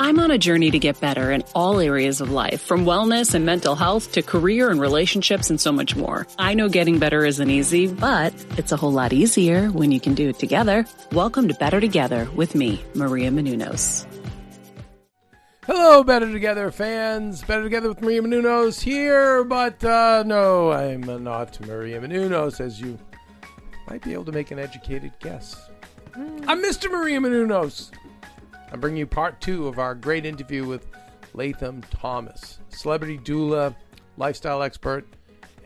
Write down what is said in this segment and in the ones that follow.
I'm on a journey to get better in all areas of life, from wellness and mental health to career and relationships and so much more. I know getting better isn't easy, but it's a whole lot easier when you can do it together. Welcome to Better Together with me, Maria Menounos. Hello, Better Together fans. Better Together with Maria Menounos here, but uh, no, I'm not Maria Menounos, as you might be able to make an educated guess. I'm Mr. Maria Menounos. I'm bringing you part two of our great interview with Latham Thomas, celebrity doula, lifestyle expert,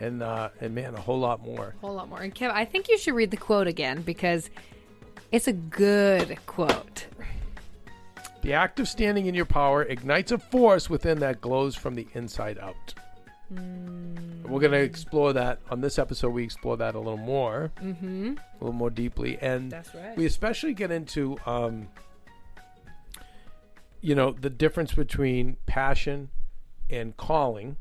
and uh, and man, a whole lot more. A whole lot more. And Kev, I think you should read the quote again because it's a good quote. The act of standing in your power ignites a force within that glows from the inside out. We're going to explore that on this episode. We explore that a little more, mm-hmm. a little more deeply, and That's right. we especially get into, um, you know, the difference between passion and calling,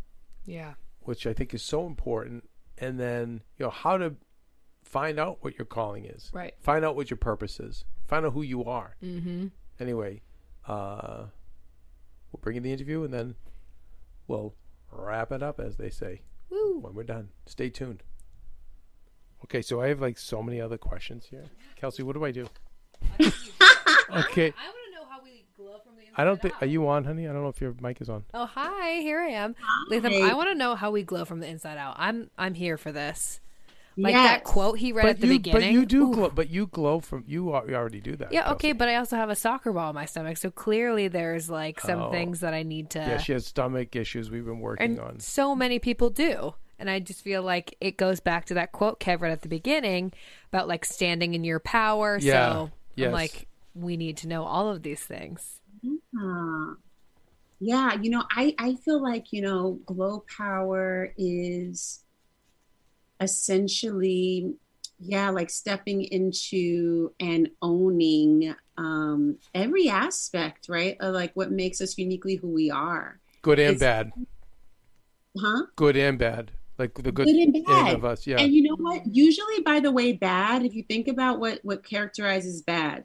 Yeah. which I think is so important, and then you know how to find out what your calling is, Right. Find out what your purpose is. Find out who you are. Mm-hmm. Anyway, uh, we'll bring in the interview, and then we'll wrap it up, as they say, Woo. when we're done. Stay tuned. Okay, so I have like so many other questions here. Kelsey, what do I do? okay, I don't think. Are you on, honey? I don't know if your mic is on. Oh, hi. Here I am. Latham, I want to know how we glow from the inside out. I'm I'm here for this. Like that quote he read at the you, beginning. but you do Ooh. glow. But you glow from you. al- You already do that. Yeah, okay, but I also have a soccer ball in my stomach, so clearly there's like some Oh. things that I need to. yeah, she has stomach issues. We've been working and on. so many people do. And I just feel like it goes back to that quote Kev read at the beginning about like standing in your power. Yeah, So yes. I'm like, we need to know all of these things. Huh. Yeah, you know, I, I feel like, you know, glow power is essentially, yeah, like stepping into and owning um, every aspect, right? Of like what makes us uniquely who we are. Good and it's- bad. Huh? Good and bad. Like the good, Good and bad. of us. Yeah. And you know what? Usually, by the way, bad, if you think about what, what characterizes bad,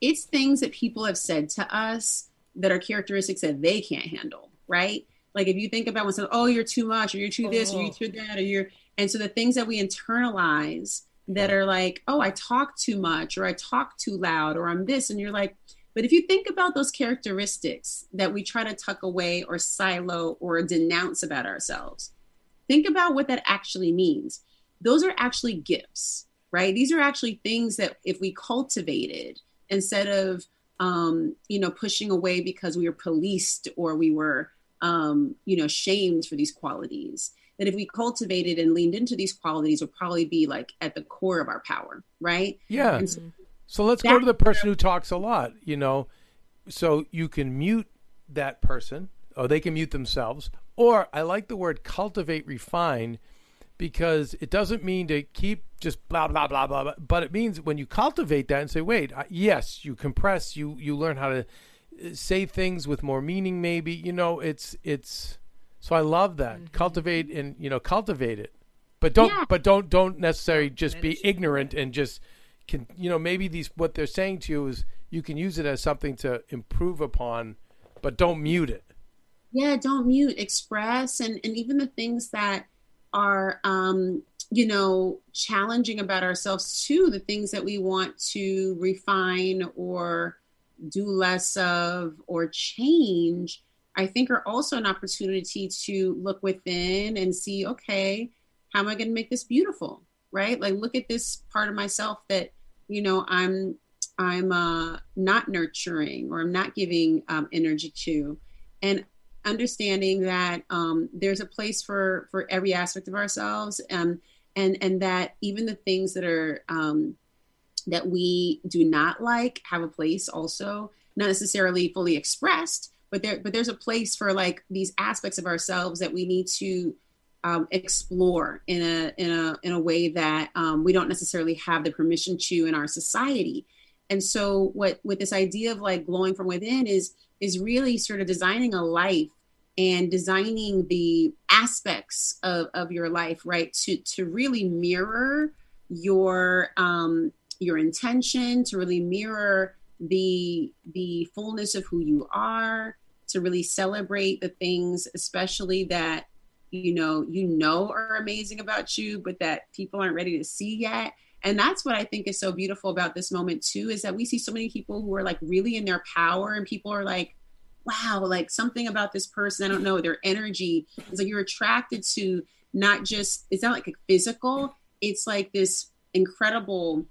it's things that people have said to us that are characteristics that they can't handle, right? Like if you think about when someone, oh, you're too much, or you're too this, or oh. you're too that, or you're, and so the things that we internalize that are like, oh, I talk too much or I talk too loud or I'm this. And you're like, but if you think about those characteristics that we try to tuck away or silo or denounce about ourselves, think about what that actually means. Those are actually gifts, right? These are actually things that if we cultivated instead of, um, you know, pushing away because we were policed or we were, um, you know, shamed for these qualities, that if we cultivated and leaned into these qualities would probably be like at the core of our power, right? Yeah. So, so, let's go to the person who talks a lot, you know. So you can mute that person, or they can mute themselves. Or I like the word cultivate, refine, because it doesn't mean to keep just blah blah blah blah, blah but it means when you cultivate that and say, wait, yes, you compress, you you learn how to uh, say things with more meaning. Maybe you know, it's it's so I love that. Mm-hmm. Cultivate and you know, cultivate it. But don't yeah. but don't don't necessarily just be ignorant and just can you know, maybe these what they're saying to you is you can use it as something to improve upon, but don't mute it. Yeah, don't mute, express and and even the things that are um you know challenging about ourselves too the things that we want to refine or do less of or change I think are also an opportunity to look within and see, okay, how am I going to make this beautiful? Right? Like look at this part of myself that, you know, I'm I'm uh, not nurturing or I'm not giving um, energy to, and understanding that um, there's a place for for every aspect of ourselves, um, and and that even the things that are um, that we do not like have a place also, not necessarily fully expressed, but there but there's a place for like these aspects of ourselves that we need to um, explore in a in a in a way that um, we don't necessarily have the permission to in our society. And so what with this idea of like glowing from within is is really sort of designing a life and designing the aspects of, of your life right to to really mirror your um your intention to really mirror the the fullness of who you are to really celebrate the things especially that you know you know are amazing about you but that people aren't ready to see yet. And that's what i think is so beautiful about this moment too is that we see so many people who are like really in their power and people are like wow like something about this person i don't know their energy. It's like you're attracted to not just it's not like a physical it's like this incredible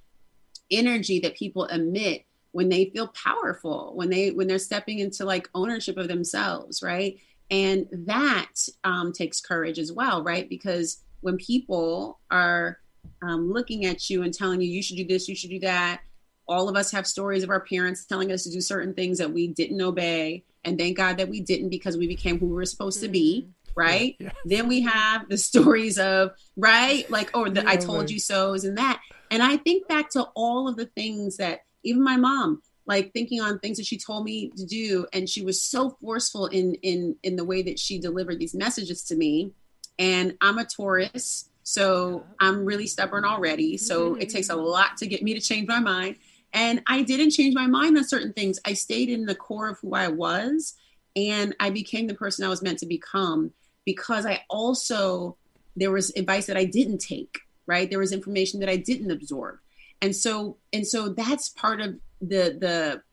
energy that people emit when they feel powerful when they when they're stepping into like ownership of themselves right? And that um, takes courage as well right? Because when people are um, looking at you and telling you you should do this you should do that all of us have stories of our parents telling us to do certain things that we didn't obey. And thank god that we didn't because we became who we were supposed to be mm-hmm. right? Yeah, then we have the stories of right? Like or the yeah, i told right. you so's and that. And i think back to all of the things that even my mom like thinking on things that she told me to do. And she was so forceful in in in the way that she delivered these messages to me. And i'm a taurus so i'm really stubborn already. So it takes a lot to get me to change my mind and i didn't change my mind on certain things. I stayed in the core of who i was and i became the person i was meant to become because i also there was advice that i didn't take right? There was information that i didn't absorb. And so and so that's part of the the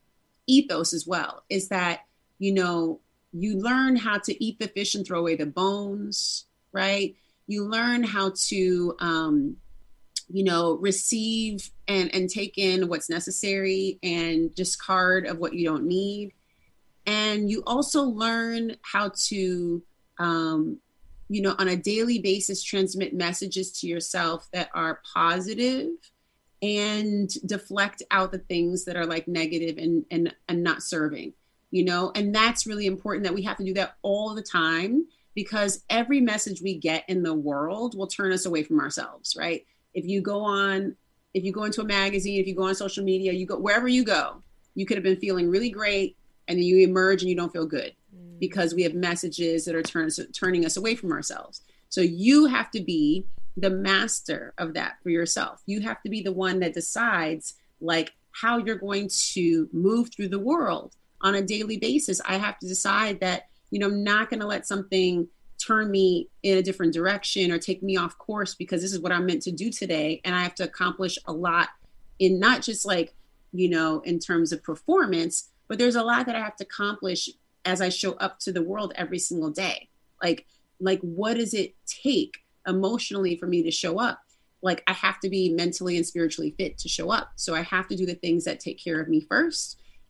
ethos as well is that you know you learn how to eat the fish and throw away the bones right? You learn how to um you know receive and and take in what's necessary and discard of what you don't need. And you also learn how to um you know on a daily basis transmit messages to yourself that are positive and deflect out the things that are like negative and and and not serving you know? And that's really important that we have to do that all the time because every message we get in the world will turn us away from ourselves right if you go on if you go into a magazine if you go on social media you go wherever you go you could have been feeling really great and then you emerge and you don't feel good mm. because we have messages that are turn, turning us away from ourselves so you have to be the master of that for yourself. You have to be the one that decides like how you're going to move through the world on a daily basis. I have to decide that, you know, I'm not going to let something turn me in a different direction or take me off course because this is what I'm meant to do today. And I have to accomplish a lot in not just like, you know, in terms of performance, but there's a lot that I have to accomplish as I show up to the world every single day. Like, like what does it take emotionally for me to show up? Like I have to be mentally and spiritually fit to show up. So I have to do the things that take care of me first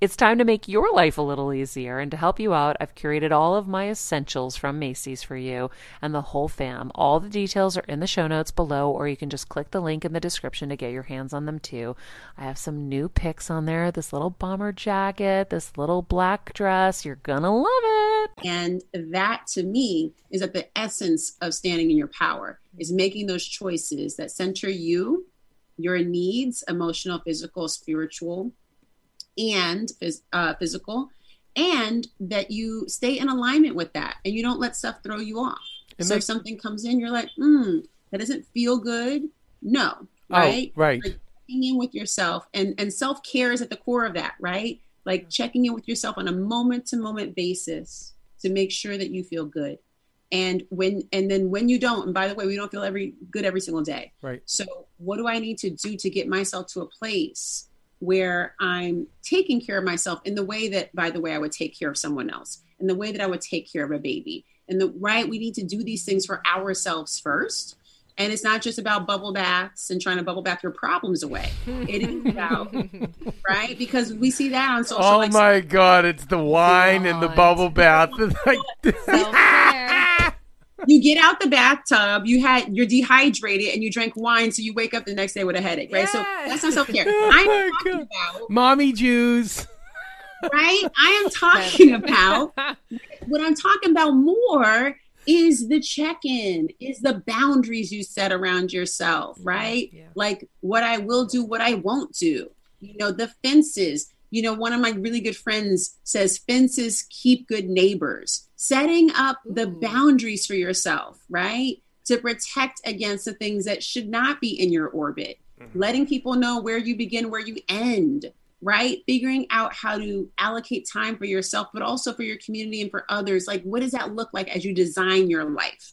it's time to make your life a little easier. And to help you out, I've curated all of my essentials from Macy's for you and the whole fam. All the details are in the show notes below, or you can just click the link in the description to get your hands on them too. I have some new picks on there this little bomber jacket, this little black dress. You're going to love it. And that to me is at the essence of standing in your power, is making those choices that center you, your needs, emotional, physical, spiritual and uh, physical, and that you stay in alignment with that and you don't let stuff throw you off. And so if something comes in, you're like, hmm, that doesn't feel good. No, right? Oh, right. Like checking in with yourself and and self care is at the core of that, right? Like checking in with yourself on a moment to moment basis to make sure that you feel good. And when and then when you don't, and by the way, we don't feel every good every single day. Right. So what do I need to do to get myself to a place where I'm taking care of myself in the way that, by the way, I would take care of someone else, in the way that I would take care of a baby. And the right, we need to do these things for ourselves first. And it's not just about bubble baths and trying to bubble bath your problems away. It is about right because we see that on social. Oh like, my god! It's the wine and the bubble bath. you get out the bathtub, you had you're dehydrated and you drank wine, so you wake up the next day with a headache, right? So that's not self care. Oh I'm talking about mommy juice. Right? I am talking about what I'm talking about more is the check-in, is the boundaries you set around yourself, right? Yeah. Like what I will do, what I won't do. You know, the fences you know, one of my really good friends says fences keep good neighbors. Setting up the boundaries for yourself, right? To protect against the things that should not be in your orbit. Mm-hmm. Letting people know where you begin, where you end, right? Figuring out how to allocate time for yourself, but also for your community and for others. Like, what does that look like as you design your life?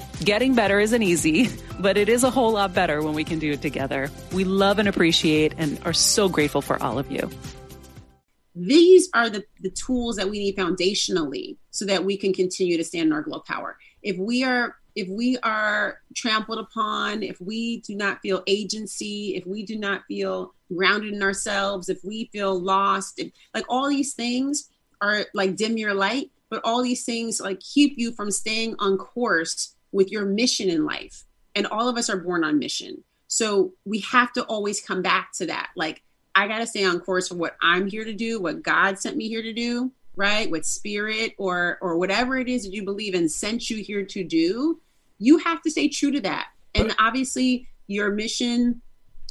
Getting better isn't easy, but it is a whole lot better when we can do it together. We love and appreciate and are so grateful for all of you. These are the, the tools that we need foundationally so that we can continue to stand in our glow power. If we are if we are trampled upon, if we do not feel agency, if we do not feel grounded in ourselves, if we feel lost, if, like all these things are like dim your light, but all these things like keep you from staying on course with your mission in life. And all of us are born on mission. So we have to always come back to that. Like, I got to stay on course for what I'm here to do, what God sent me here to do, right? What spirit or or whatever it is that you believe in sent you here to do. You have to stay true to that. And obviously, your mission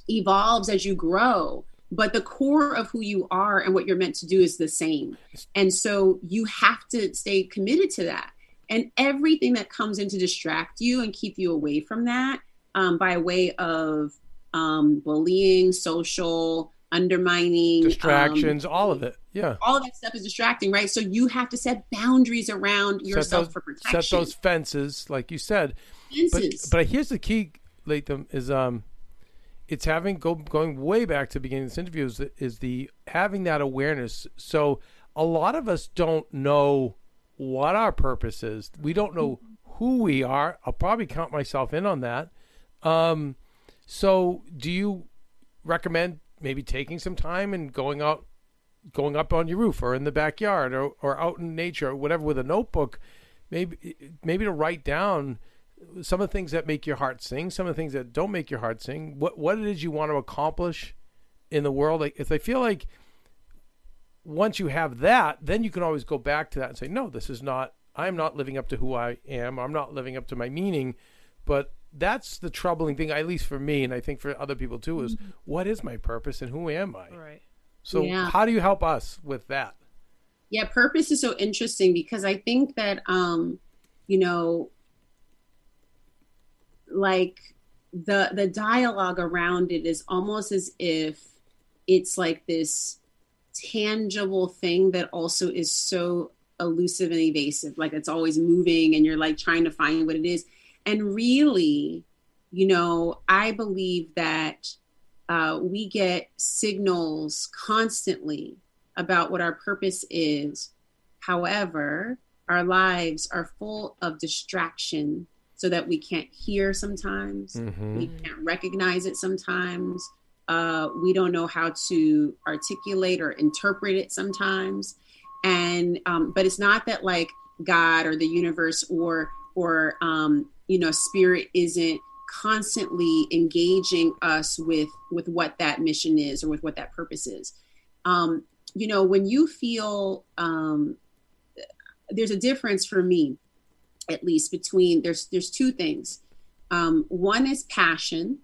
evolves as you grow but the core of who you are and what you're meant to do is the same and so you have to stay committed to that and everything that comes in to distract you and keep you away from that um, by way of um, bullying social undermining um, Distractions, all of it. Yeah. all of that stuff is distracting right so you have to set boundaries around yourself those, for protection Set those fences, like you said. But Fences. but here's the key, Latham, is um, it's having go going way back to the beginning of this interview is, is the having that awareness. So a lot of us don't know what our purpose is. We don't know who we are. I'll probably count myself in on that. Um, so do you recommend maybe taking some time and going out going up on your roof or in the backyard or, or out in nature or whatever with a notebook maybe maybe to write down some of the things that make your heart sing some of the things that don't make your heart sing what what it is you want to accomplish in the world like if i feel like once you have that then you can always go back to that and say no this is not i'm not living up to who i am i'm not living up to my meaning but that's the troubling thing at least for me and i think for other people too is what is my purpose and who am i Right. so Yeah. how do you help us with that? Yeah, purpose is so interesting because I think that um, you know, like the the dialogue around it is almost as if it's like this tangible thing that also is so elusive and evasive. Like it's always moving and you're like trying to find what it is. And really, you know, I believe that uh, we get signals constantly about what our purpose is. However, our lives are full of distraction so that we can't hear sometimes, we can't recognize it sometimes, uh, we don't know how to articulate or interpret it sometimes. And, um, but it's not that like God or the universe or, or, um, you know, spirit isn't constantly engaging us with with what that mission is or with what that purpose is. Um, you know when you feel um, there's a difference for me at least between there's there's two things. Um, one is passion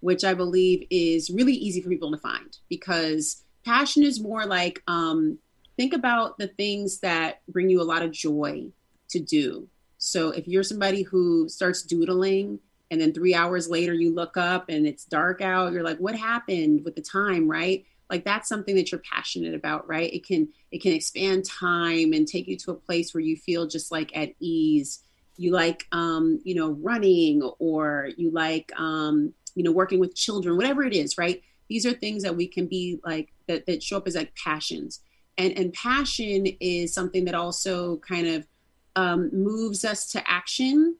which i believe is really easy for people to find because passion is more like um, think about the things that bring you a lot of joy to do. So if you're somebody who starts doodling and then three hours later you look up and it's dark out you're like what happened with the time? Right? Like that's something that you're passionate about right? It can it can expand time and take you to a place where you feel just like at ease. You like um you know running or you like um you know working with children whatever it is right? These are things that we can be like that that show up as like passions. And and passion is something that also kind of um, moves us to action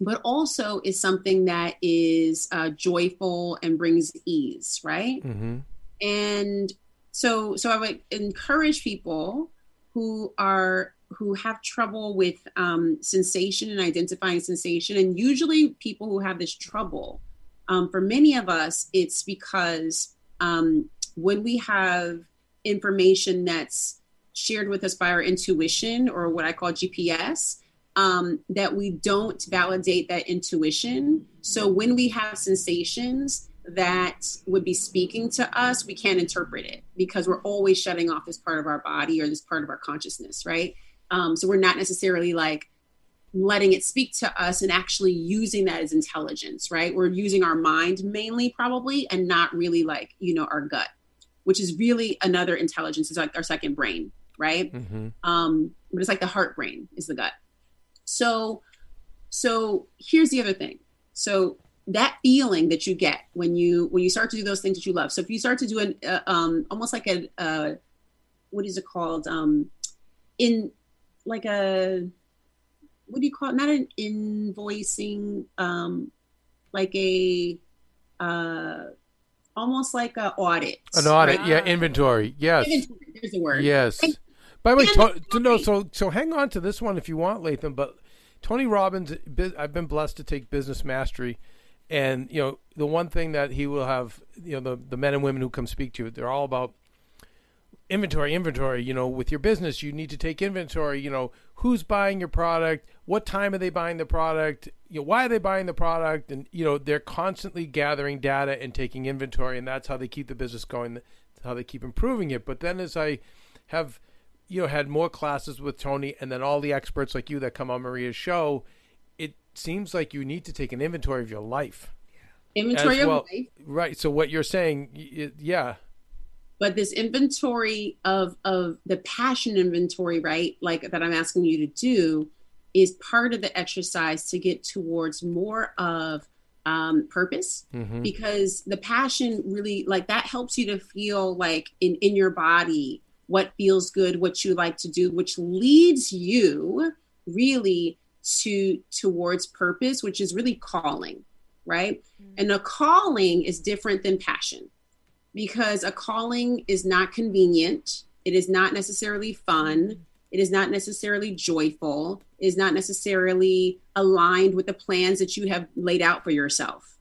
but also is something that is uh, joyful and brings ease right? Mm-hmm. and so so i would encourage people who are who have trouble with um, sensation and identifying sensation and usually people who have this trouble um, for many of us it's because um, when we have information that's shared with us by our intuition or what i call gps um, that we don't validate that intuition so when we have sensations that would be speaking to us, we can't interpret it because we're always shutting off this part of our body or this part of our consciousness, right? Um, so we're not necessarily like letting it speak to us and actually using that as intelligence, right? We're using our mind mainly, probably, and not really like, you know, our gut, which is really another intelligence. It's like our second brain, right? Mm-hmm. um, but it's like the heart brain is the gut. So, so here's the other thing. So that feeling that you get when you when you start to do those things that you love. So if you start to do an uh, um, almost like a uh, what is it called um, in like a what do you call it? Not an invoicing, um, like a uh, almost like a audit. An audit, right? yeah, inventory, yes, Inventory, There's the word. yes. And- By the way, to, to know, so so hang on to this one if you want, Latham. But Tony Robbins, I've been blessed to take business mastery, and you know the one thing that he will have, you know, the the men and women who come speak to you, they're all about inventory, inventory. You know, with your business, you need to take inventory. You know, who's buying your product, what time are they buying the product, you know, why are they buying the product, and you know, they're constantly gathering data and taking inventory, and that's how they keep the business going. How they keep improving it. But then, as I have, you know, had more classes with Tony, and then all the experts like you that come on Maria's show, it seems like you need to take an inventory of your life. Inventory as of life. Right. So what you're saying, yeah. But this inventory of of the passion inventory right like that i'm asking you to do is part of the exercise to get towards more of um, purpose. Mm-hmm. because the passion really like that helps you to feel like in in your body what feels good what you like to do which leads you really to towards purpose which is really calling right? And a calling is different than passion because a calling is not convenient. It is not necessarily fun. It is not necessarily joyful. It is not necessarily aligned with the plans that you have laid out for yourself.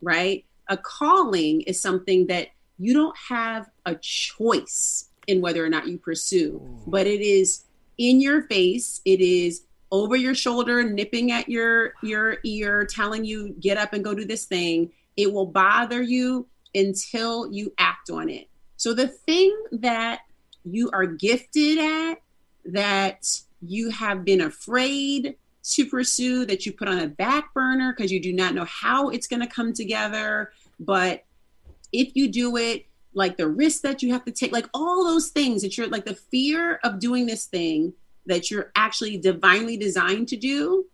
Right? A calling is something that you don't have a choice in whether or not you pursue, but it is in your face. It is over your shoulder, nipping at your your ear, telling you get up and go do this thing. It will bother you until you act on it. So the thing that you are gifted at, that you have been afraid to pursue, that you put on a back burner because you do not know how it's going to come together, but if you do it, like the risk that you have to take, like all those things that you're like the fear of doing this thing that you're actually divinely designed to do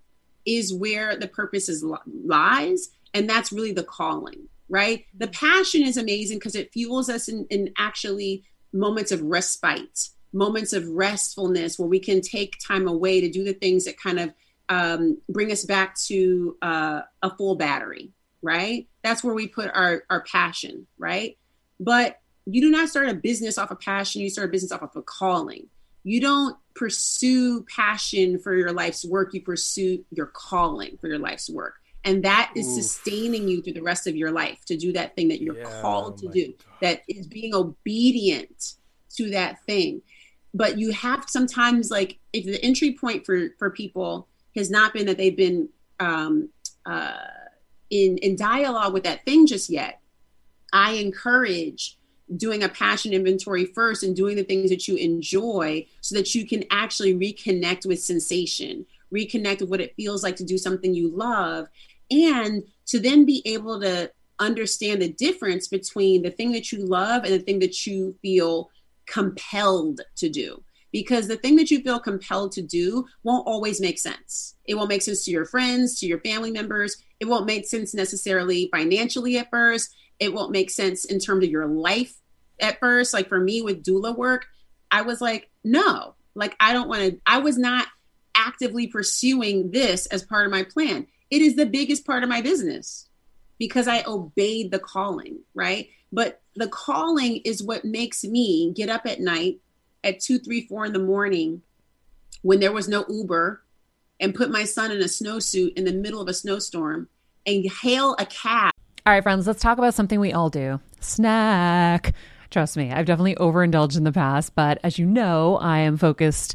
is where the purpose is lies and that's really the calling right? The passion is amazing because it fuels us in, in actually moments of respite moments of restfulness where we can take time away to do the things that kind of um, bring us back to uh, a full battery right? That's where we put our our passion right? But you do not start a business off of passion you start a business off of a calling. You don't pursue passion for your life's work you pursue your calling for your life's work and that is Oof. sustaining you through the rest of your life to do that thing that you're Yeah, called to do God. that is being obedient to that thing but you have sometimes like if the entry point for for people has not been that they've been um uh in in dialogue with that thing just yet i encourage doing a passion inventory first and doing the things that you enjoy so that you can actually reconnect with sensation reconnect with what it feels like to do something you love and to then be able to understand the difference between the thing that you love and the thing that you feel compelled to do because the thing that you feel compelled to do won't always make sense. It won't make sense to your friends, to your family members. It won't make sense necessarily financially at first. It won't make sense in terms of your life at first. Like for me with doula work, I was like, no, like I don't want to, I was not actively pursuing this as part of my plan. It is the biggest part of my business because I obeyed the calling, right? But the calling is what makes me get up at night at two, three, four in the morning when there was no Uber and put my son in a snowsuit in the middle of a snowstorm and hail a cab. All right, friends, let's talk about something we all do snack. Trust me, I've definitely overindulged in the past, but as you know, I am focused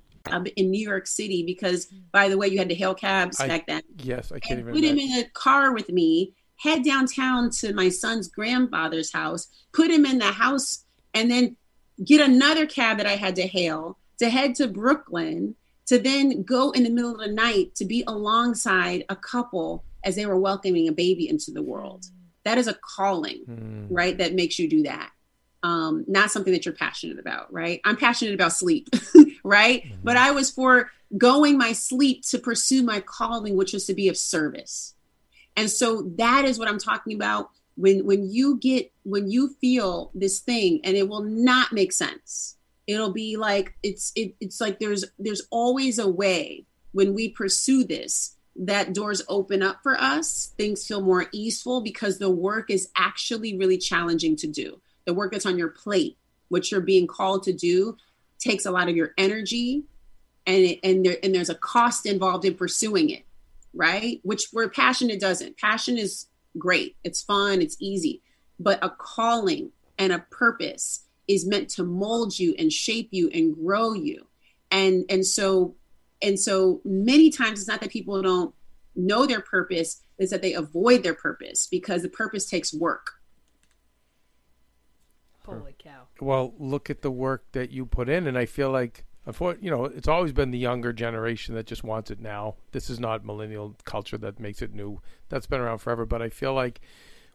Um, in New York City because, by the way, you had to hail cabs I- back then. Yes, I can't And even. put him in a car with me, head downtown to my son's grandfather's house, put him in the house, and then get another cab that I had to hail to head to Brooklyn to then go in the middle of the night to be alongside a couple as they were welcoming a baby into the world. That is a calling, Mm. right? That makes you do that. Um, not something that you're passionate about, right? I'm passionate about sleep, right? Mm-hmm. But I was for going my sleep to pursue my calling, which was to be of service. And so that is what I'm talking about. When when you get when you feel this thing and it will not make sense. It'll be like it's it, it's like there's there's always a way when we pursue this that doors open up for us things feel more easeful because the work is actually really challenging to do the work that's on your plate what you're being called to do takes a lot of your energy and it, and there and there's a cost involved in pursuing it right? Which where passion it doesn't. Passion is great. It's fun. It's easy. But a calling and a purpose is meant to mold you and shape you and grow you. And and so and so many times it's not that people don't know their purpose it's that they avoid their purpose because the purpose takes work Holy cow. Well, look at the work that you put in, and I feel like, you know, it's always been the younger generation that just wants it now. This is not millennial culture that makes it new. That's been around forever. But I feel like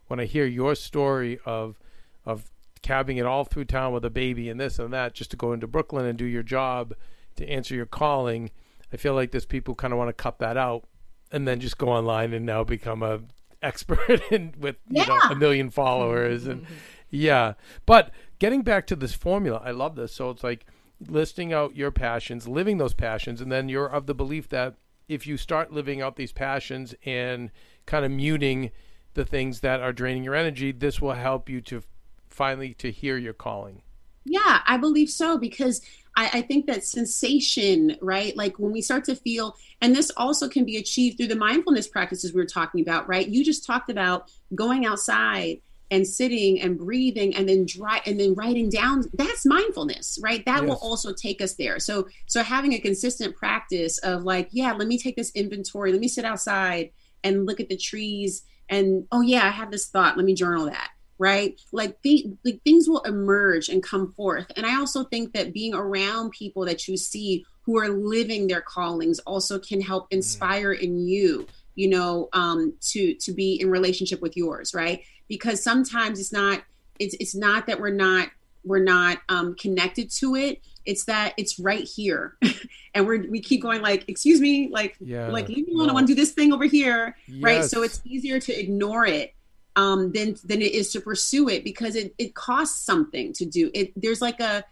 when I hear your story of of cabbing it all through town with a baby and this and that, just to go into Brooklyn and do your job to answer your calling, I feel like there's people kind of want to cut that out and then just go online and now become a expert in with you know a million followers and mm-hmm. Yeah but getting back to this formula i love this so it's like listing out your passions living those passions and then you're of the belief that if you start living out these passions and kind of muting the things that are draining your energy this will help you to finally to hear your calling Yeah, I believe so because I, I think that sensation, right? Like when we start to feel, and this also can be achieved through the mindfulness practices we were talking about, right? You just talked about going outside and sitting and breathing and then dry and then writing down that's mindfulness right? That will also take us there. So so having a consistent practice of like yeah let me take this inventory let me sit outside and look at the trees and oh yeah i have this thought let me journal that right? Like, the, like things will emerge and come forth. And i also think that being around people that you see who are living their callings also can help inspire in you you know um to to be in relationship with yours right because sometimes it's not it's it's not that we're not we're not um connected to it. It's that it's right here. And we're we keep going like excuse me like Yeah, like leave me alone. I want to do this thing over here. Right? So it's easier to ignore it um than than it is to pursue it because it it costs something to do. It there's like a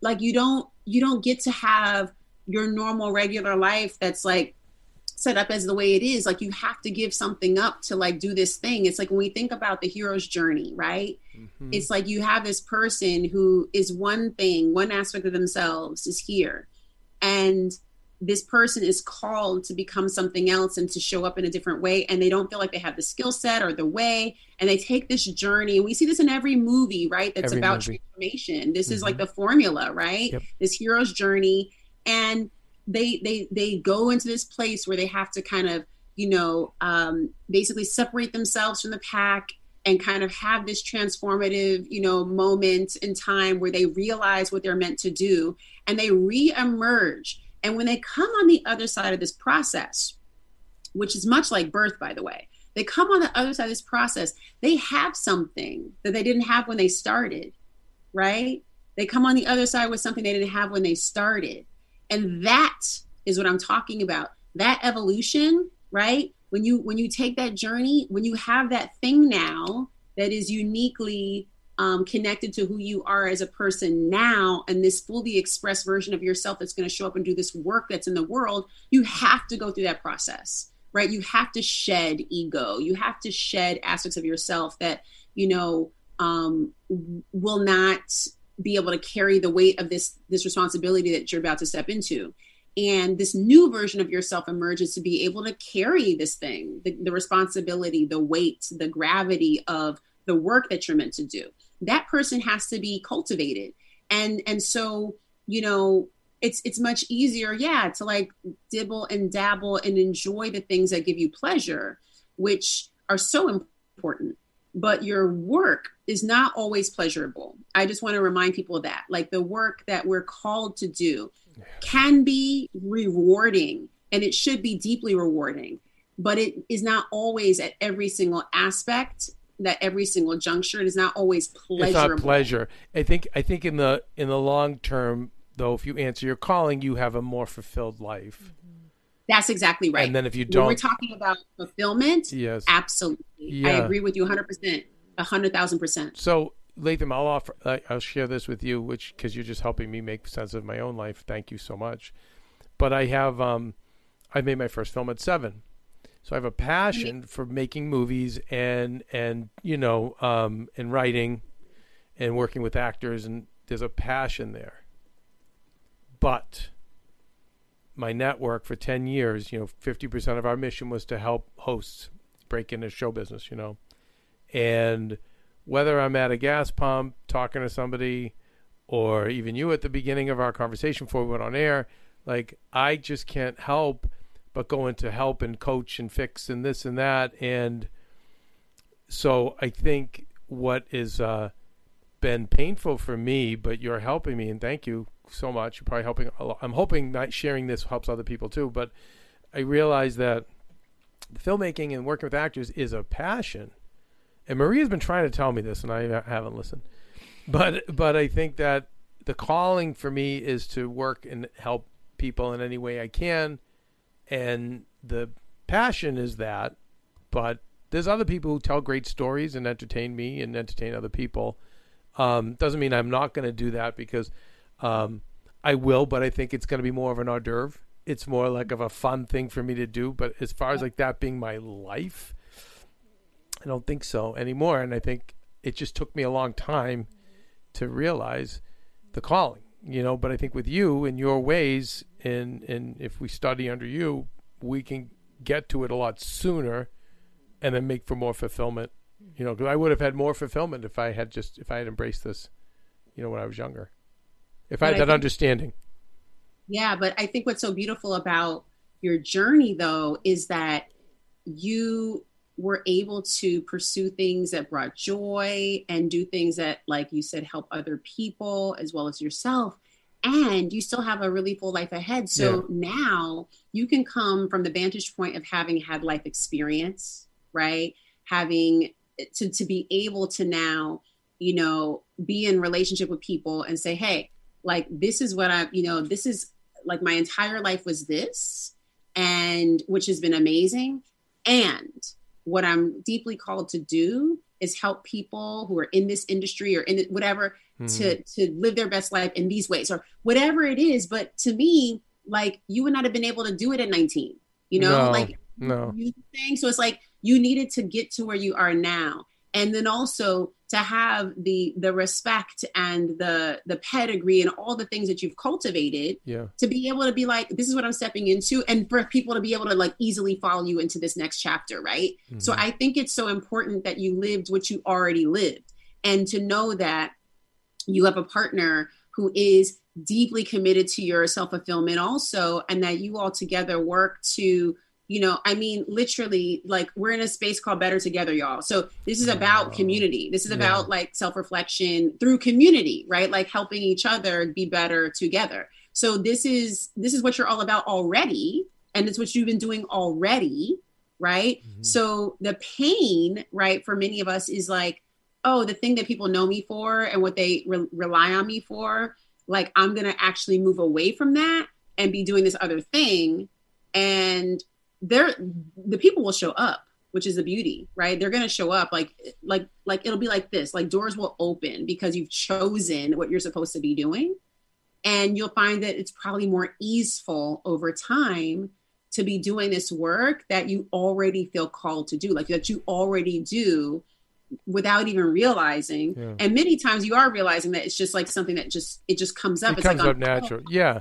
like you don't you don't get to have your normal regular life that's like set up as the way it is like you have to give something up to like do this thing. It's like when we think about the hero's journey right? Mhm. it's like you have this person who is one thing one aspect of themselves is here. And this person is called to become something else and to show up in a different way. And they don't feel like they have the skill set or the way. And they take this journey. And we see this in every movie right? That's Every about movie. transformation. This is Mhm. like the formula right? Yep. this hero's journey. And they they they go into this place where they have to kind of you know um basically separate themselves from the pack and kind of have this transformative you know moment in time where they realize what they're meant to do and they re-emerge. And when they come on the other side of this process which is much like birth by the way they come on the other side of this process they have something that they didn't have when they started right? They come on the other side with something they didn't have when they started and that is what i'm talking about. That evolution right? When you when you take that journey when you have that thing now that is uniquely um, connected to who you are as a person now and this fully expressed version of yourself that's going to show up and do this work that's in the world you have to go through that process right? You have to shed ego. You have to shed aspects of yourself that you know um, will not be able to carry the weight of this this responsibility that you're about to step into. And this new version of yourself emerges to be able to carry this thing the, the responsibility the weight the gravity of the work that you're meant to do. That person has to be cultivated. And and so you know it's it's much easier yeah to like dibble and dabble and enjoy the things that give you pleasure which are so important but your work is not always pleasurable i just want to remind people of that like the work that we're called to do can be rewarding and it should be deeply rewarding but it is not always at every single aspect that every single juncture it is not always pleasurable. It's not pleasure. I think I think in the in the long term though, if you answer your calling, you have a more fulfilled life. That's exactly right. And then if you don't, we're talking about fulfillment, yes, absolutely, Yeah. I agree with you 100, percent 100,000 percent. So, Latham, I'll offer. I- I'll share this with you, which because you're just helping me make sense of my own life. Thank you so much. But I have, um, I made my first film at seven, so I have a passion for making movies and and you know, um, and writing, and working with actors, and there's a passion there. But my network for ten years, you know, fifty percent of our mission was to help hosts break into show business. You know, and whether I'm at a gas pump talking to somebody or even you at the beginning of our conversation before we went on air, like I just can't help but go into help and coach and fix and this and that. And so I think what is uh, been painful for me, but you're helping me, and thank you so much. You're probably helping. A lot. I'm hoping that sharing this helps other people too. But I realize that filmmaking and working with actors is a passion and Maria's been trying to tell me this, and I haven't listened. But but I think that the calling for me is to work and help people in any way I can, and the passion is that. But there's other people who tell great stories and entertain me and entertain other people. Um, doesn't mean I'm not going to do that because um, I will, but I think it's going to be more of an hors d'oeuvre. It's more like of a fun thing for me to do. But as far as like that being my life, I don't think so anymore. And I think it just took me a long time to realize the calling, you know. But I think with you and your ways, and and if we study under you, we can get to it a lot sooner, and then make for more fulfillment. You know, because I would have had more fulfillment if I had just if I had embraced this, you know, when I was younger. If I But had I that think- understanding. Yeah, but I think what's so beautiful about your journey, though, is that you were able to pursue things that brought joy and do things that, like you said, help other people as well as yourself. And you still have a really full life ahead. So now you can come from the vantage point of having had life experience, right? Having to, to be able to now, you know, be in relationship with people and say, hey, like this is what I, you know, this is like my entire life was this, and which has been amazing. And what I'm deeply called to do is help people who are in this industry or in whatever to mm-hmm. to live their best life in these ways or whatever it is. But to me, like you would not have been able to do it at 19. You know, No, like no. you so it's like you needed to get to where you are now and then also to have the the respect and the the pedigree and all the things that you've cultivated Yeah. to be able to be like this is what i'm stepping into and for people to be able to like easily follow you into this next chapter right mm-hmm. so i think it's so important that you lived what you already lived and to know that you have a partner who is deeply committed to your self fulfillment also and that you all together work to you know i mean literally like we're in a space called better together y'all. So this is about community. This is about like self reflection through community right? Like helping each other be better together. So this is this is what you're all about already and it's what you've been doing already right? Mm-hmm. So the pain right for many of us is like oh the thing that people know me for and what they re- rely on me for like i'm gonna actually move away from that and be doing this other thing. And they're the people will show up which is the beauty right they're gonna show up like like like it'll be like this like doors will open because you've chosen what you're supposed to be doing and you'll find that it's probably more easeful over time to be doing this work that you already feel called to do like that you already do without even realizing Yeah. and many times you are realizing that it's just like something that just it just comes up It it's comes like up natural. Yeah.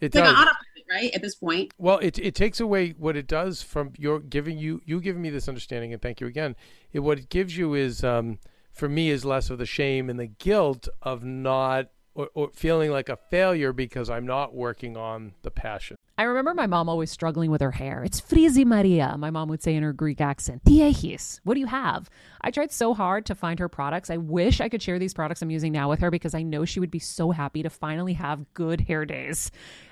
It it's like does. on autopilot right at this point Well, it it takes away what it does from your giving you you giving me this understanding, and thank you again. It, what it gives you is, um, for me, is less of the shame and the guilt of not or, or feeling like a failure because I'm not working on the passion. I remember my mom always struggling with her hair. It's frizzy Maria, my mom would say in her Greek accent. Diehis, what do you have? I tried so hard to find her products. I wish I could share these products I'm using now with her because I know she would be so happy to finally have good hair days.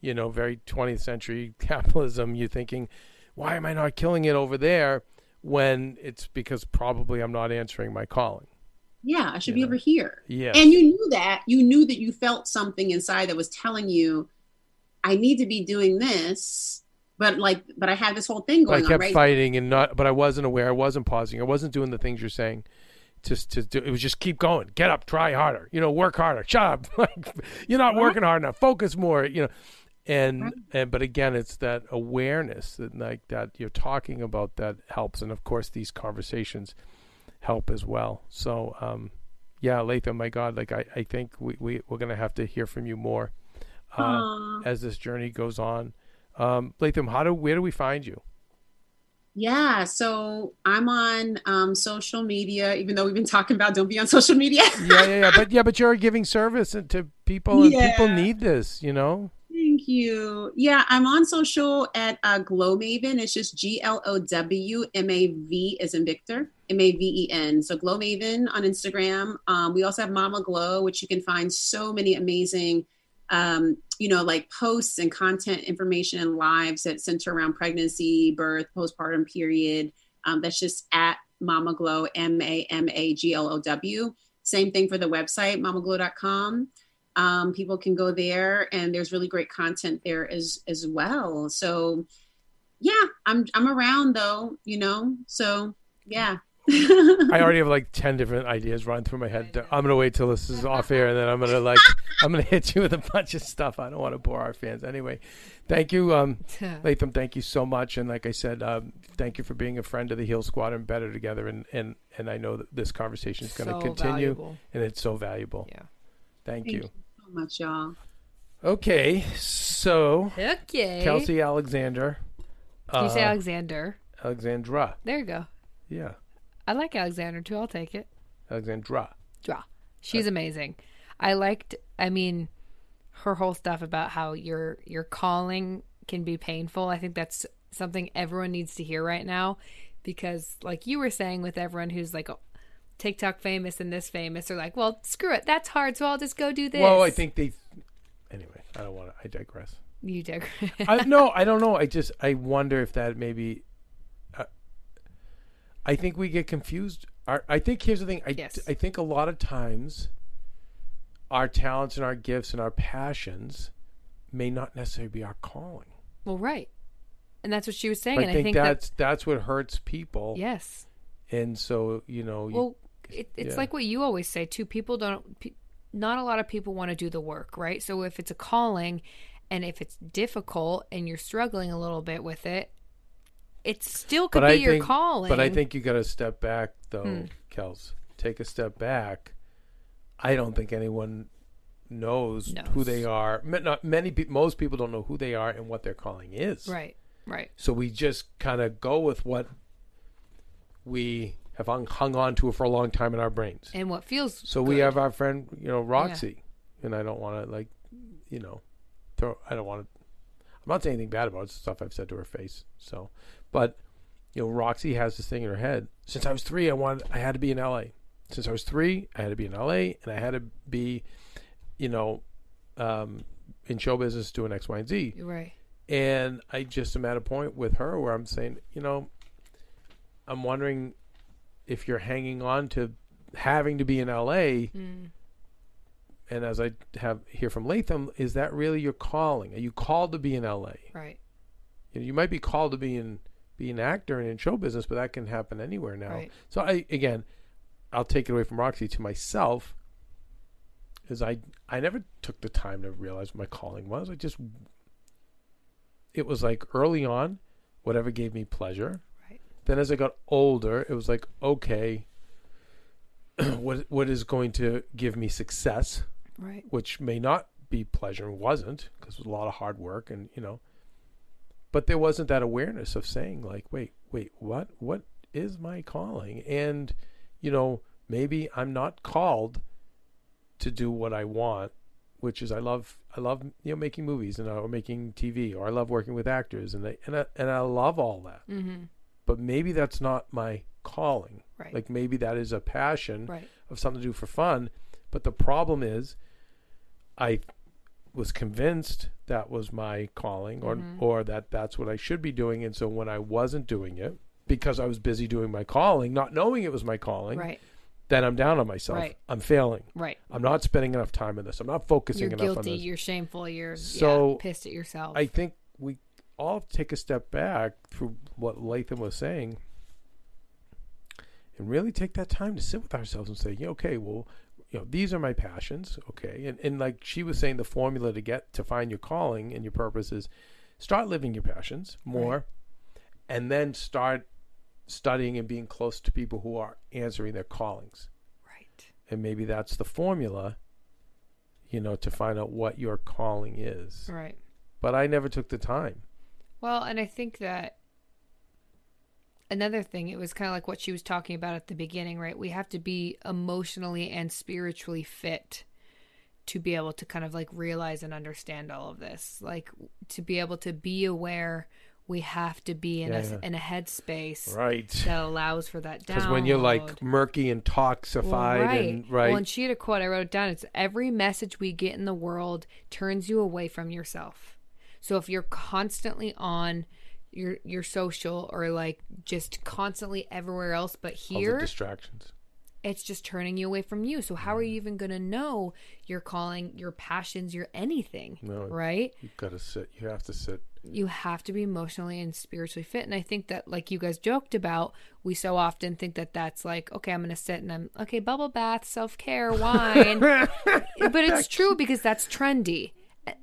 you know, very 20th century capitalism. You're thinking, why am I not killing it over there when it's because probably I'm not answering my calling? Yeah, I should You be know. over here. Yeah. And you knew that. You knew that you felt something inside that was telling you, I need to be doing this. But like, but I had this whole thing But I going on, kept right? fighting and not, but I wasn't aware. I wasn't pausing. I wasn't doing the things you're saying. Just to do, it was just keep going, get up, try harder, you know, work harder. Shut up, like you're not uh-huh. working hard enough. Focus more, you know. And Right. and but again, it's that awareness that like that you're talking about that helps, and of course these conversations help as well. So um, yeah, Latham, my God, like I, I think we, we we're gonna have to hear from you more uh, as this journey goes on. Um, Latham, how do where do we find you? Yeah, so I'm on um, social media, even though we've been talking about don't be on social media. yeah, yeah, yeah. But yeah, but you're giving service to people, and people need this. You know. You. Yeah, I'm on social at uh, Glow Maven. It's just G L O W M A V is in Victor, M A V E N. So Glow Maven on Instagram. Um, we also have Mama Glow, which you can find so many amazing, um, you know, like posts and content information and lives that center around pregnancy, birth, postpartum period. Um, that's just at Mama Glow, M A M A G L O W. Same thing for the website, mamaglow.com um, people can go there and there's really great content there as as well so yeah i'm i'm around though you know so yeah I already have like ten different ideas running through my head. I'm gonna wait till this is off air, and then I'm gonna like I'm gonna hit you with a bunch of stuff. I don't want to bore our fans. Anyway, thank you, um, Latham. Thank you so much, and like I said, um, thank you for being a friend of the Heal Squad and Better Together. And and and I know that this conversation is going to So continue, valuable. and it's so valuable. Yeah. Thank, Thank you. you so much y'all Okay, so Okay. Kelsey Alexander, You say uh, Alexander. Alexandra, There you go. yeah, I like Alexander too. I'll take it. Alexandra. Draw. She's amazing. I liked. I mean, her whole stuff about how your your calling can be painful. I think that's something everyone needs to hear right now, because like you were saying, with everyone who's like TikTok famous and this famous, they're like, well, screw it, that's hard, so I'll just go do this. Well, I think they. Anyway, I don't want to. I digress. you did. I no, I don't know. I just I wonder if that maybe. Uh, I think we get confused. Our, I think here's the thing. I Yes. I think a lot of times. Our talents and our gifts and our passions may not necessarily be our calling. well, right, and that's what she was saying, I and think, I think that's that's what hurts people. yes. And so you know, you, Well, it, it's yeah. like what you always say too. People don't. Pe- not a lot of people want to do the work, right? So if it's a calling, and if it's difficult, and you're struggling a little bit with it, it still could but be I your think, calling. But I think you got to step back, though, Hmm. Kels. Take a step back. I don't think anyone knows, who they are. Not many. Most people don't know who they are and what their calling is. right, right, So we just kind of go with what we have hung, hung on to it for a long time in our brains. and what feels So we have our friend, you know, Roxy, and I don't want to like, you know, throw. I don't want to. I'm not saying anything bad about it, it's stuff I've said to her face. So, but you know, Roxy has this thing in her head. Since I was three, I wanted, I had to be in L.A. Since I was three, I had to be in L.A. and I had to be, you know, um, in show business doing X, Y, and Z. right. And I just am at a point with her where I'm saying, you know, I'm wondering if you're hanging on to having to be in LA. Mm. And as I have hear from Latham, is that really your calling? Are you called to be in LA? Right, You, know, you might be called to be in be an actor and in show business, but that can happen anywhere now. Right. So I again, I'll take it away from Roxy to myself. is I I never took the time to realize what my calling was. I just it was like early on, whatever gave me pleasure. Then as I got older, it was like okay, what what is going to give me success, Right. which may not be pleasure and wasn't because it was a lot of hard work and you know. But there wasn't that awareness of saying like, wait, wait, what what is my calling? And you know, maybe I'm not called to do what I want, which is I love I love you know making movies and uh, or making TV or I love working with actors and I, and I, and I love all that. Mm-hmm. But maybe that's not my calling. Right. Like maybe that is a passion right. of something to do for fun. But the problem is, I was convinced that was my calling, or Mhm. or that that's what I should be doing. And so when I wasn't doing it because I was busy doing my calling, not knowing it was my calling, Right. then I'm down on myself. Right. I'm failing. Right. I'm not spending enough time in this. I'm not focusing You're enough guilty. on this. You're shameful. You're So, yeah, pissed at yourself. I think we all take a step back through what Latham was saying and really take that time to sit with ourselves and say, yeah, okay, well, you know, these are my passions, okay? And and like she was saying the formula to get to find your calling and your purpose is start living your passions more and then start studying and being close to people who are answering their callings. right. And maybe that's the formula, you know, to find out what your calling is. Right. But I never took the time. Well, and I think that another thing, it was kind of like what she was talking about at the beginning, right? We have to be emotionally and spiritually fit to be able to kind of like realize and understand all of this. Like to be able to be aware, we have to be in Yeah, a in a headspace Right. that allows for that. Because when you're like murky and toxified and right, Well, and she had a quote. I wrote it down. It's every message we get in the world turns you away from yourself. So if you're constantly on your your social or like just constantly everywhere else, but all the here distractions. it's just turning you away from you. So how are you mm. even going to know your calling, your passions, your anything? No. Right? You've got to sit. You have to sit. you have to be emotionally and spiritually fit and i think that like you guys joked about we so often think that that's like okay i'm gonna sit and i'm okay bubble bath self-care wine but it's true because that's trendy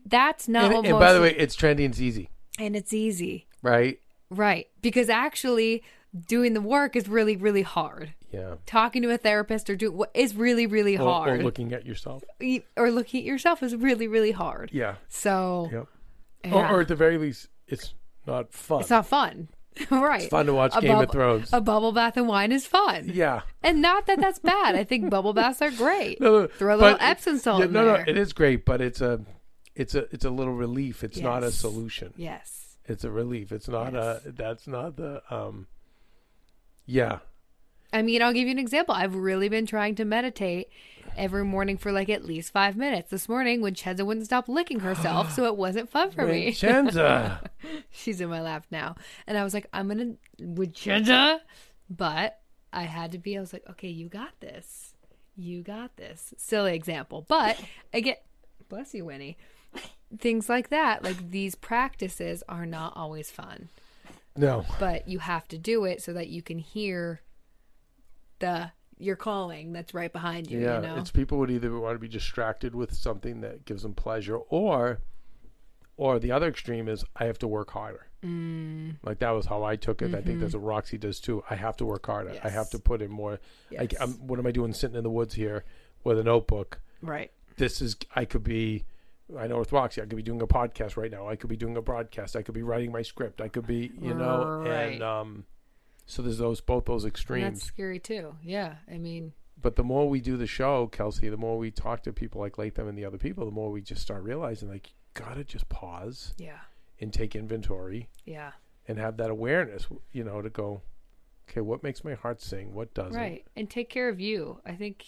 that's not And, what and by the way, it's trendy and it's easy, and it's easy right? right because actually doing the work is really really hard Yeah. talking to a therapist or do what is really really Or, or hard looking at yourself. Or looking at yourself is really really hard Yeah. so Yep. yeah. Or, or at the very least, it's not fun. it's not fun right It's fun to watch A Game bub- of Thrones. A bubble bath and wine is fun. yeah. And not that that's bad. I think bubble baths are great. No, no, Throw a little Epsom salt yeah, no, no, it is great, but it's a, it's a, it's a little relief. It's not a solution. Yes. It's a relief. It's not Yes. a. That's not the. Um. Yeah. I mean, I'll give you an example. I've really been trying to meditate every morning for like at least five minutes. This morning, when Chenza wouldn't stop licking herself, so it wasn't fun for me. Vincenza. She's in my lap now. And I was like, I'm going to, with Chenza. But I had to be, I was like, okay, you got this. You got this. Silly example. But again, bless you, Winnie. Things like that, like these practices are not always fun, no. but you have to do it so that you can hear the your calling that's right behind you. Yeah, you know, it's people would either want to be distracted with something that gives them pleasure, or, or the other extreme is I have to work harder. mm, Like that was how I took it. I think that's what Roxy does too. I have to work harder. I have to put in more. Like, Yes. I'm, what am I doing sitting in the woods here with a notebook? right. This is I could be. I know with Roxy, I could be doing a podcast right now. I could be doing a broadcast. I could be writing my script. I could be, you know, Right. and um, so there's those both those And extremes. that's scary too. Yeah, I mean, but the more we do the show, Kelsey, the more we talk to people like Latham and the other people, the more we just start realizing like you gotta just pause yeah, and take inventory yeah, and have that awareness, you know, to go, okay, what makes my heart sing? What doesn't? right. And take care of you. I think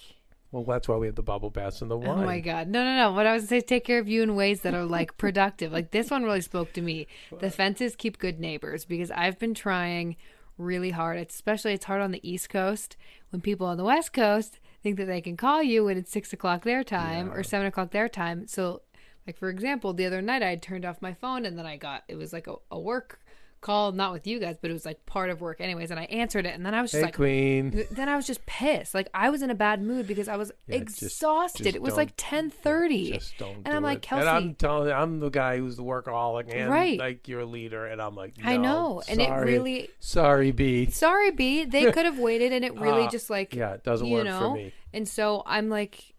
Well, that's why we have the bubble baths and the wine. Oh my god. No, no, no. What I was gonna say take care of you in ways that are like productive. like this one really spoke to me. The fences keep good neighbors because I've been trying really hard. It's, especially it's hard on the East Coast when people on the West Coast think that they can call you when it's six o'clock their time or seven o'clock their time. So like for example, the other night I had turned off my phone and then I got it was like a, a work call not with you guys, but it was like part of work anyways, and I answered it, and then I was just Hey, like, Queen. then I was just pissed. Like I was in a bad mood because I was Yeah, exhausted. just it was like ten thirty, Just and I'm like it. Kelsey. And I'm telling you, I'm the guy who's the workaholic and Right. like your leader, and I'm like, I no, know, and it really- sorry, B. Sorry, B. They could have waited, and it really Uh, just like yeah, it doesn't work know? for me. And so I'm like,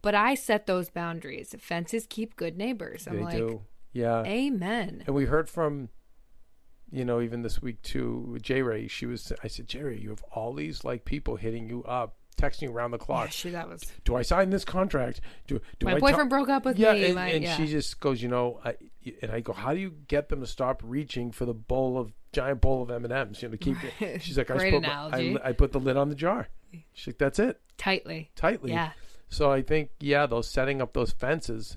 but I set those boundaries. Fences keep good neighbors. I'm They like, do, yeah. amen. And we heard from, you know, even this week too, J Ray. She was. I said, J Ray, you have all these like people hitting you up, texting you around the Yeah, clock. she, that was do I sign this contract? Do do my I boyfriend ta- broke up with yeah, me. and, and yeah. she just goes, you know, I, and I go, how do you get them to stop reaching for the bowl of giant bowl of M and M's? You know, to keep. it. She's like, I, my-. I, I put the lid on the jar. She's like, that's it, tightly. tightly. Yeah. So I think, yeah, those setting up those fences.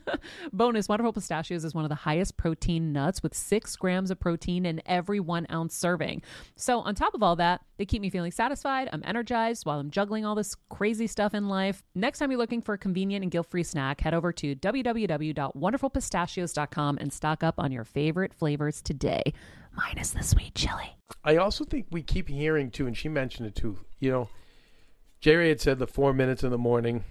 Bonus Wonderful Pistachios is one of the highest protein nuts with six grams of protein in every one ounce serving. So, on top of all that, they keep me feeling satisfied. I'm energized while I'm juggling all this crazy stuff in life. Next time you're looking for a convenient and guilt free snack, head over to www.wonderfulpistachios.com and stock up on your favorite flavors today, minus the sweet chili. I also think we keep hearing too, and she mentioned it too. You know, Jerry had said the four minutes in the morning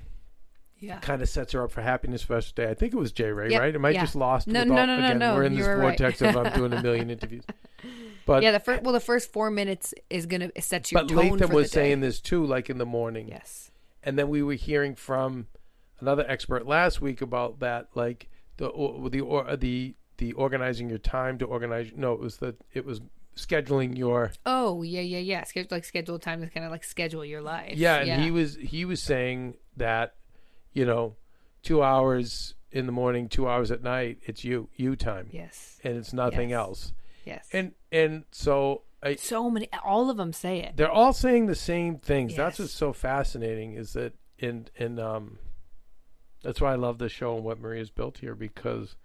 Yeah. kind of sets her up for happiness first day. I think it was Jay Ray, Yep, right? Am I yeah. just lost? No, no, all- no, no, again, no, We're in this were right. vortex of I'm doing a million interviews. But yeah, the first well, the first four minutes is gonna set you. but tone Latham for was saying this too, like in the morning. Yes. and then we were hearing from another expert last week about that, like the or, the or, the the organizing your time to organize. No, it was the it was scheduling your Oh yeah, yeah, yeah. Schedule like scheduled time to kind of like schedule your life. yeah, and he was he was saying that you know two hours in the morning, two hours at night, it's you you time, Yes. and it's nothing Yes. else. Yes. And and so I, so many. All of them say it. they're all saying the same things. That's Yes. what's so fascinating is that and and um that's why I love this show and what Maria's built here because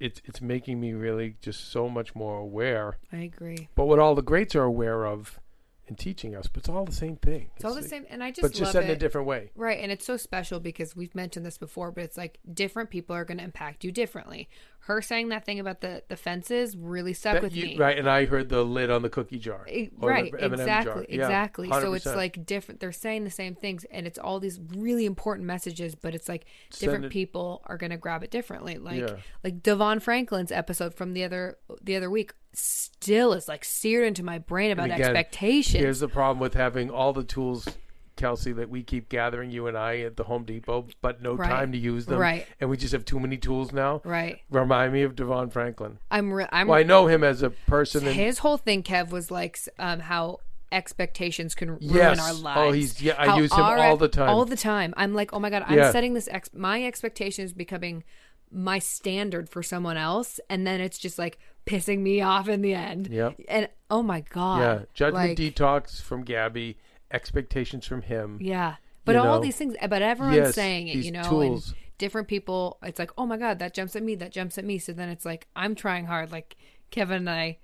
it's it's making me really just so much more aware. I agree. But what all the greats are aware of in teaching us, but it's all the same thing. It's all the like- same, and I just but just said in a different way. Right, and it's so special because we've mentioned this before, but it's like different people are going to impact you differently. Her saying that thing about the the fences really stuck That with you- me. Right, and I heard the lid on the cookie jar. The right jar. exactly Yeah, exactly so it's like different they're saying the same things and it's all these really important messages but it's like different it- people are going to grab it differently like Yeah. like devon franklin's episode from the other the other week still is like seared into my brain about again, expectations Here's the problem with having all the tools, Kelsey, that we keep gathering, you and I, at the Home Depot, but no Right. time to use them. Right. And we just have too many tools now. right Remind me of Devon Franklin. i'm re- i'm Well, I know him as a person. And, his whole thing kev was like um how expectations can ruin Yes. our lives. Oh, he's- yeah, I How use him our all the time. all the time i'm like oh my god i'm Yeah. setting this ex- my expectation is becoming my standard for someone else and then it's just like pissing me off in the end Yep. and oh my god yeah, Judgment like, Detox from Gabby, expectations from him. yeah but all know. these things but everyone's Yes, saying it you know tools. and different people it's like oh my god that jumps at me that jumps at me so then it's like i'm trying hard like kevin and i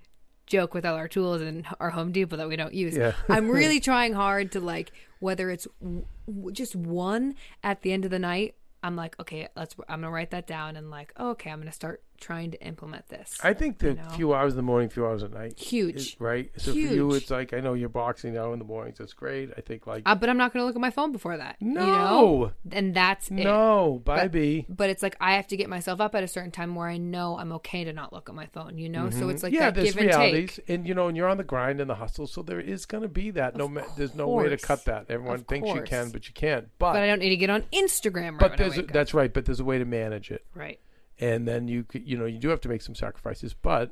joke with all our tools and our home depot that we don't use Yeah. i'm really trying hard to like whether it's w- w- just one at the end of the night i'm like okay let's i'm gonna write that down and like okay i'm gonna start trying to implement this I think the You know? few hours in the morning, few hours at night. Huge. is- right? So for you, it's like, I know you're boxing now in the mornings. That's great. I think, like, uh, but i'm not gonna look at my phone before that you know no, and that's it no, bye, But- B. but it's like I have to get myself up at a certain time where I know I'm okay to not look at my phone, you know? So it's like Mm-hmm. yeah, that there's give and realities, take. and you know, and you're on the grind and the hustle, so there is going to be that. No, ma- there's no way to cut that. Everyone Of thinks you can, but you can't. But But I don't need to get on Instagram right but there's a, that's right. But there's a way to manage it, right. And then you could, you know, you do have to make some sacrifices. But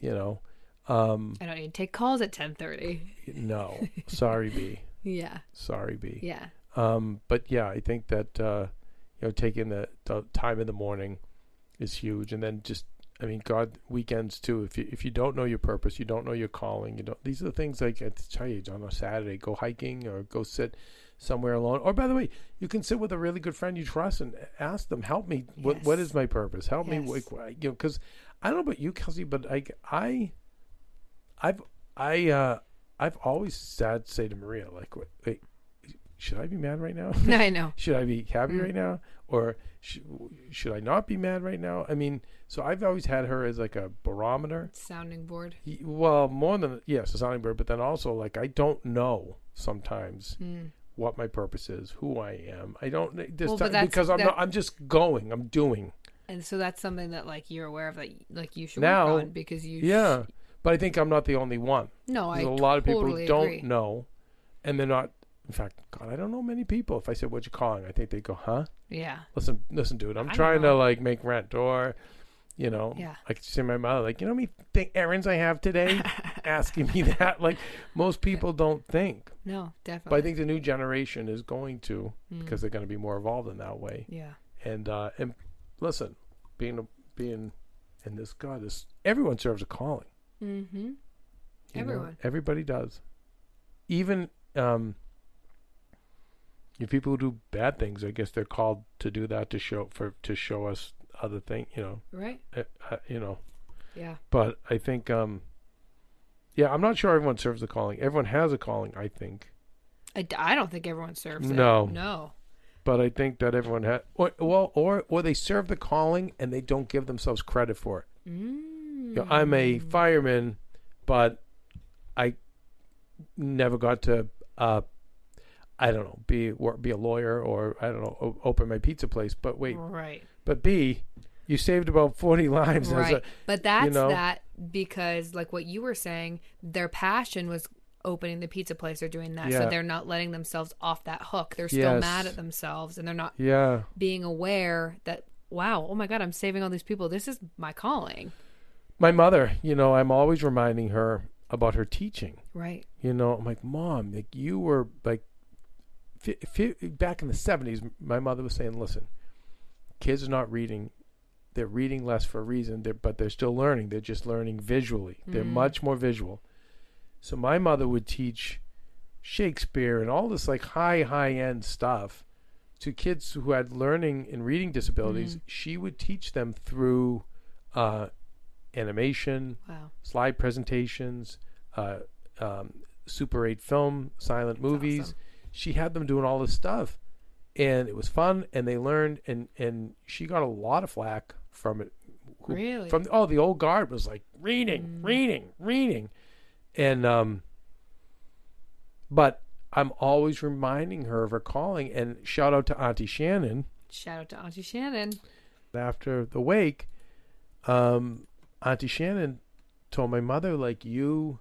you know, um, I don't need to take calls at 10:30. no, sorry, B. Yeah. Sorry, B. Yeah. Um, but yeah, I think that uh, you know taking the, the time in the morning is huge, and then just I mean, God, weekends too. If you if you don't know your purpose, you don't know your calling. You don't. These are the things like I tell you on a Saturday, go hiking or go sit somewhere alone. Or by the way, you can sit with a really good friend you trust and ask them, "Help me. What what Yes. is my purpose? Help me." Yes. Why- you know, because I don't know about you, Kelsey, but I I I've I uh I've always said to say to Maria like, wait, wait, should I be mad right now? I know. should I be happy Mm. right now, or sh- should I not be mad right now? I mean, so I've always had her as like a barometer. Sounding board. Well, more than yes, a sounding board, but then also like I don't know sometimes Mm. What my purpose is, who I am. I don't this Well, time, because I'm that- not. I'm just going. I'm doing. And so that's something that like you're aware of that like you should Now- work on because you Yeah, but I think I'm not the only one. no I There's a lot of people totally who don't agree. know, and they're not. In fact, God, I don't know many people. If I said what you calling, I think they'd go, "Huh? yeah Listen, listen, dude. I'm I trying to like make rent, or you know, Yeah. I could see my mother like, you know, how many th- errands I have today, asking me that. Like most people don't think, no definitely. but I think the new generation is going to Mm. because they're going to be more evolved in that way. yeah And uh, and listen, being a, being in this God, this everyone serves a calling. mm-hmm you know? Everyone. everybody does. Even um, if people who do bad things, I guess they're called to do that to show for to show us other thing. You know, right uh, uh, you know. yeah But I think, um, yeah, I'm not sure everyone serves a calling. Everyone has a calling, I think. I don't think everyone serves it. No. no But I think that everyone has, or, well, or or they serve the calling and they don't give themselves credit for it. mm. You know, I'm a fireman, but I never got to, uh, I don't know, be work, be a lawyer or I don't know, o- open my pizza place. But wait, right but B, you saved about forty lives. right As a, but that's know? that because like what you were saying their passion was opening the pizza place or doing that Yeah. so they're not letting themselves off that hook they're still Yes. mad at themselves and they're not yeah, being aware that wow oh my god i'm saving all these people this is my calling my mother. You know, I'm always reminding her about her teaching. right You know, I'm like, mom, like you were like, fi- fi- back in the '70s. My mother was saying, listen, kids are not reading. They're reading less for a reason, they're, but they're still learning. They're just learning visually. They're Mm. much more visual. So my mother would teach Shakespeare and all this like high, high end stuff to kids who had learning and reading disabilities. She would teach them through uh, animation, wow slide presentations, uh, um, Super 8 film, silent movies. awesome. She had them doing all this stuff. And it was fun, and they learned, and, and she got a lot of flack from it. who- Really? From oh, the old guard was like reading, reading, reading, and um. But I'm always reminding her of her calling, and shout out to Auntie Shannon shout out to auntie shannon after the wake, um, Auntie Shannon told my mother, like, you,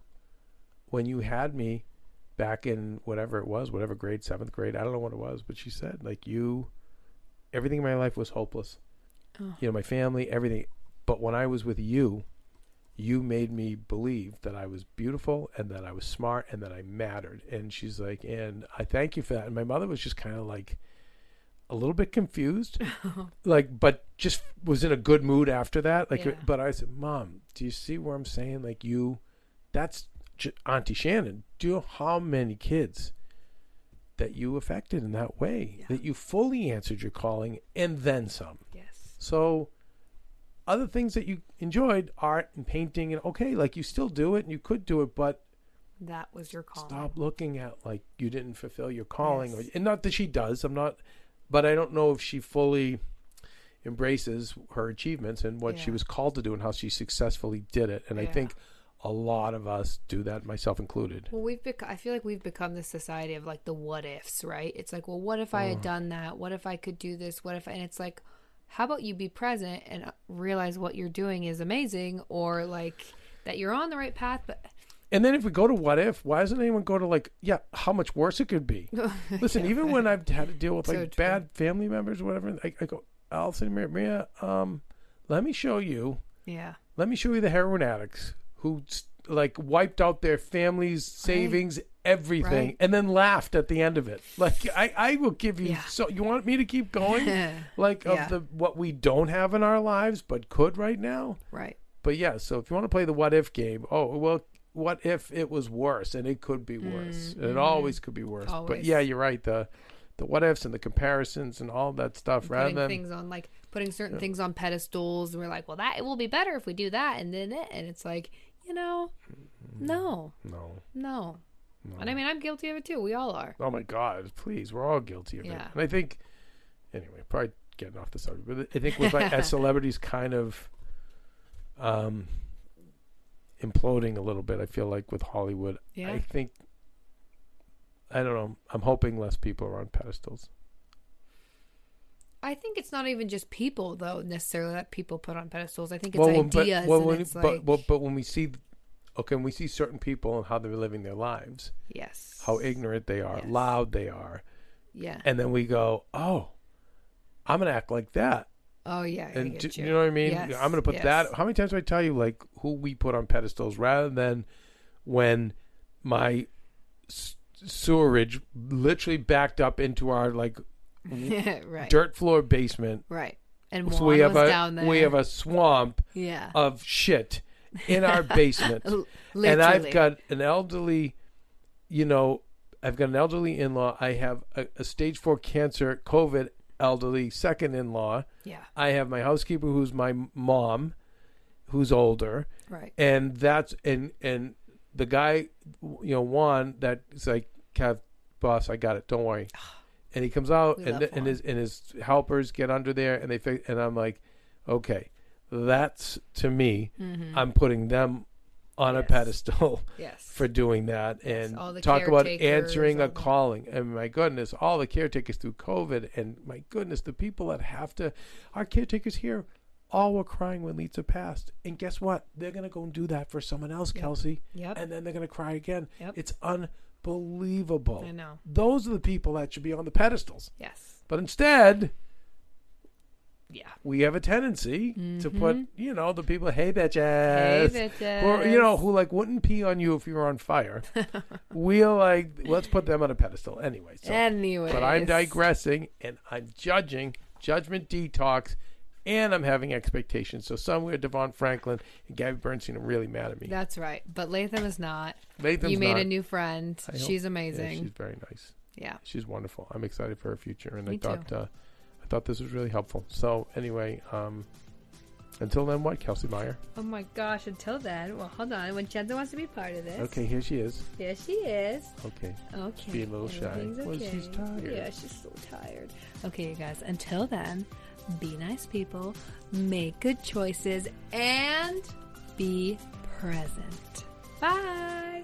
when you had me back in whatever it was, whatever grade, seventh grade, I don't know what it was, but she said, like, you, everything in my life was hopeless. Oh. You know, my family, everything. But when I was with you, you made me believe that I was beautiful and that I was smart and that I mattered. And she's like, and I thank you for that. And my mother was just kind of like, a little bit confused, oh. like, but just was in a good mood after that. Like, Yeah. but I said, Mom, do you see where I'm saying? Like, you, that's J- Auntie Shannon. Do you know how many kids that you affected in that way? Yeah. That you fully answered your calling and then some. So, other things that you enjoyed, art and painting, and okay, like you still do it and you could do it, but that was your calling stop looking at like you didn't fulfill your calling or, Yes. and not that she does i'm not but i don't know if she fully embraces her achievements and what she was called to do and how she successfully did it and i think a lot of us do that myself included Well, we've bec- I feel like we've become this society of like the what ifs, right? It's like, well, what if I had mm. done that? What if I could do this? What if? And it's like, how about you be present and realize what you're doing is amazing, or like that you're on the right path, but and then if we go to what if why doesn't anyone go to like yeah how much worse it could be? Listen even when i've had to deal with So like true. bad family members or whatever I, I go to Maria, Maria um let me show you yeah, let me show you the heroin addicts who like wiped out their families' savings, everything, Right. and then laughed at the end of it. Like I, I will give you. Yeah. So you want me to keep going? like of Yeah. the what we don't have in our lives but could right now. Right. But yeah, so if you want to play the what if game, oh well, what if it was worse? And it could be worse. And it always could be worse. But Mm, yeah, you're right. The the what ifs and the comparisons and all that stuff rather putting than things on like putting certain things on pedestals and we're like well that it will be better if we do that and then it and it's like you know no no. no and i mean i'm guilty of it too we all are Oh my God! Please, we're all guilty of it. Yeah. And I think, anyway, probably getting off the subject, but I think with like as celebrities kind of um imploding a little bit, I feel like with Hollywood, Yeah. I think I don't know. I'm hoping less people are on pedestals. i think it's not even just people though necessarily that people put on pedestals i think it's well, when- but, ideas well, when, it's but, like but, but when we see, okay, when we see certain people and how they're living their lives, yes how ignorant they are, Yes. loud they are, yeah and then we go, oh, I'm gonna act like that. oh yeah and do- you. know what I mean? Yes, I'm gonna put yes. that. How many times do I tell you like who we put on pedestals rather than when my s- sewerage literally backed up into our like right dirt floor basement. right and So we have a down there we have a swamp yeah of shit in our basement, and I've got an elderly, you know, I've got an elderly in-law. I have a, a stage four cancer, COVID elderly second in-law. yeah I have my housekeeper who's my mom, who's older, right and that's and and the guy, you know, Juan, that's like, Cav, boss, I got it. Don't worry. And he comes out, We and th- and his and his helpers get under there, and they fix, and I'm like, okay, that's to me. I'm putting them on a Mm-hmm. Pedestal yes for doing that and the talk about answering a calling and my goodness all the caretakers through covid and my goodness the people that have to our caretakers here all were crying when Lisa passed and guess what they're going to go and do that for someone else kelsey Yep. and then they're going to cry again Yep. it's unbelievable I know. those are the people that should be on the pedestals yes but instead yeah we have a tendency to put, you know, the people, hey bitches, Hey, who are, you know, who like wouldn't pee on you if you were on fire. we'll like, let's put them on a pedestal anyway. So, Anyways. but I'm digressing and I'm judging, judgment detox, and I'm having expectations. So somewhere Devon Franklin and Gabby Bernstein are really mad at me. That's right. But Latham is not. Latham's you made not. a new friend. I hope- She's yeah, amazing. she's very nice. Yeah. She's wonderful. I'm excited for her future, and I Me uh, I thought this was really helpful. So anyway, um, until then, what Kelsey Meyer? Oh my gosh, until then. Well, hold on. When Chandler wants to be part of this. Okay, here she is. Here she is. Okay. Okay. Being a little shy. Everything's Well, she's tired. Yeah, she's so tired. Okay, you guys. Until then, be nice people, make good choices, and be present. Bye.